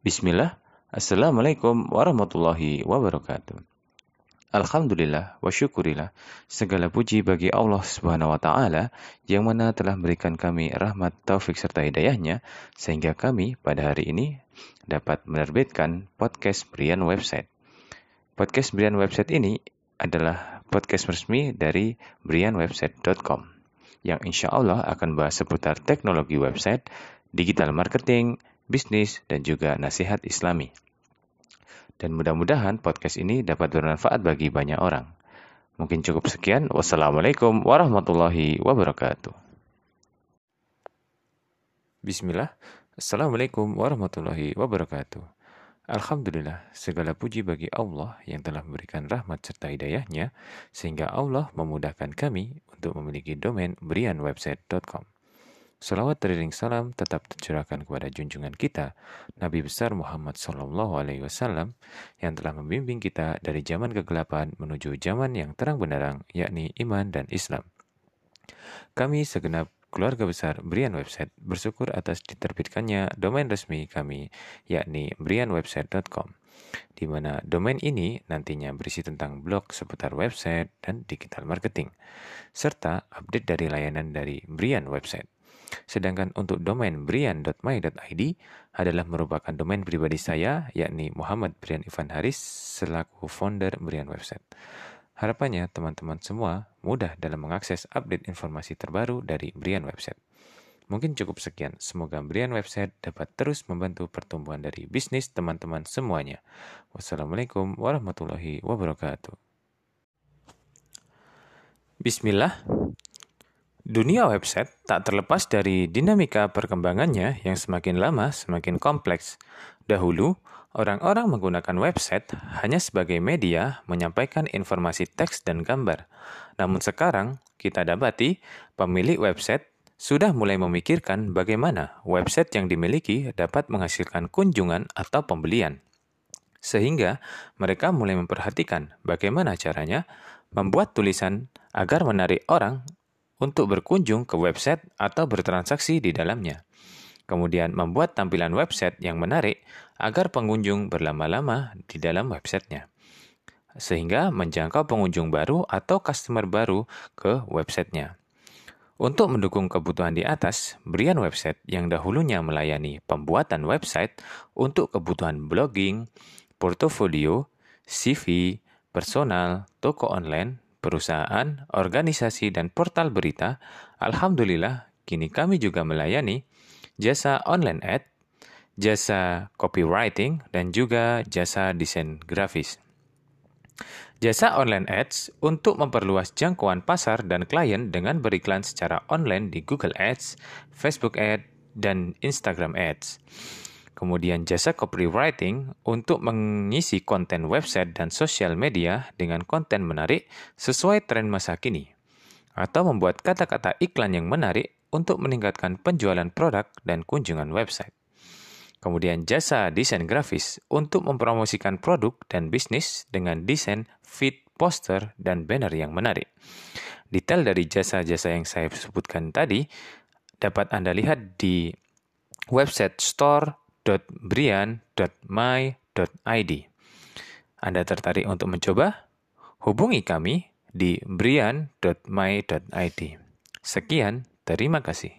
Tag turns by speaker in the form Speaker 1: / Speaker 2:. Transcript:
Speaker 1: Bismillah, Assalamualaikum warahmatullahi wabarakatuh. Alhamdulillah wa syukurillah segala puji bagi Allah Subhanahu wa taala yang mana telah memberikan kami rahmat taufik serta hidayahnya sehingga kami pada hari ini dapat menerbitkan podcast Brian Website. Podcast Brian Website ini adalah podcast resmi dari brianwebsite.com yang insya Allah akan bahas seputar teknologi website, digital marketing, bisnis, dan juga nasihat islami. Dan mudah-mudahan podcast ini dapat bermanfaat bagi banyak orang. Mungkin cukup sekian. Wassalamualaikum warahmatullahi wabarakatuh. Bismillah. Assalamualaikum warahmatullahi wabarakatuh. Alhamdulillah, segala puji bagi Allah yang telah memberikan rahmat serta hidayahnya, sehingga Allah memudahkan kami untuk memiliki domain berianwebsite.com. Salawat teriring salam tetap tercurahkan kepada junjungan kita, Nabi besar Muhammad Sallallahu Alaihi Wasallam, yang telah membimbing kita dari zaman kegelapan menuju zaman yang terang benderang, yakni iman dan Islam. Kami segenap keluarga besar Brian Website bersyukur atas diterbitkannya domain resmi kami, yakni brianwebsite.com di mana domain ini nantinya berisi tentang blog seputar website dan digital marketing, serta update dari layanan dari Brian Website. Sedangkan untuk domain brian.my.id adalah merupakan domain pribadi saya, yakni Muhammad Brian Ivan Haris selaku founder Brian Website. Harapannya teman-teman semua mudah dalam mengakses update informasi terbaru dari Brian Website. Mungkin cukup sekian. Semoga Brian Website dapat terus membantu pertumbuhan dari bisnis teman-teman semuanya. Wassalamualaikum warahmatullahi wabarakatuh. Bismillah. Dunia website tak terlepas dari dinamika perkembangannya yang semakin lama semakin kompleks. Dahulu, orang-orang menggunakan website hanya sebagai media menyampaikan informasi teks dan gambar. Namun sekarang, kita dapati pemilik website sudah mulai memikirkan bagaimana website yang dimiliki dapat menghasilkan kunjungan atau pembelian. Sehingga mereka mulai memperhatikan bagaimana caranya membuat tulisan agar menarik orang untuk berkunjung ke website atau bertransaksi di dalamnya. Kemudian membuat tampilan website yang menarik agar pengunjung berlama-lama di dalam websitenya. Sehingga menjangkau pengunjung baru atau customer baru ke websitenya. Untuk mendukung kebutuhan di atas, Brian Website yang dahulunya melayani pembuatan website untuk kebutuhan blogging, portofolio, CV, personal, toko online, perusahaan, organisasi, dan portal berita, alhamdulillah kini kami juga melayani jasa online ad, jasa copywriting, dan juga jasa desain grafis. Jasa online ads untuk memperluas jangkauan pasar dan klien dengan beriklan secara online di Google Ads, Facebook Ads, dan Instagram Ads. Kemudian jasa copywriting untuk mengisi konten website dan sosial media dengan konten menarik sesuai tren masa kini. Atau membuat kata-kata iklan yang menarik untuk meningkatkan penjualan produk dan kunjungan website. Kemudian jasa desain grafis untuk mempromosikan produk dan bisnis dengan desain feed, poster, dan banner yang menarik. Detail dari jasa-jasa yang saya sebutkan tadi dapat Anda lihat di website store www.brian.my.id. Anda tertarik untuk mencoba? Hubungi kami di brian.my.id. Sekian, terima kasih.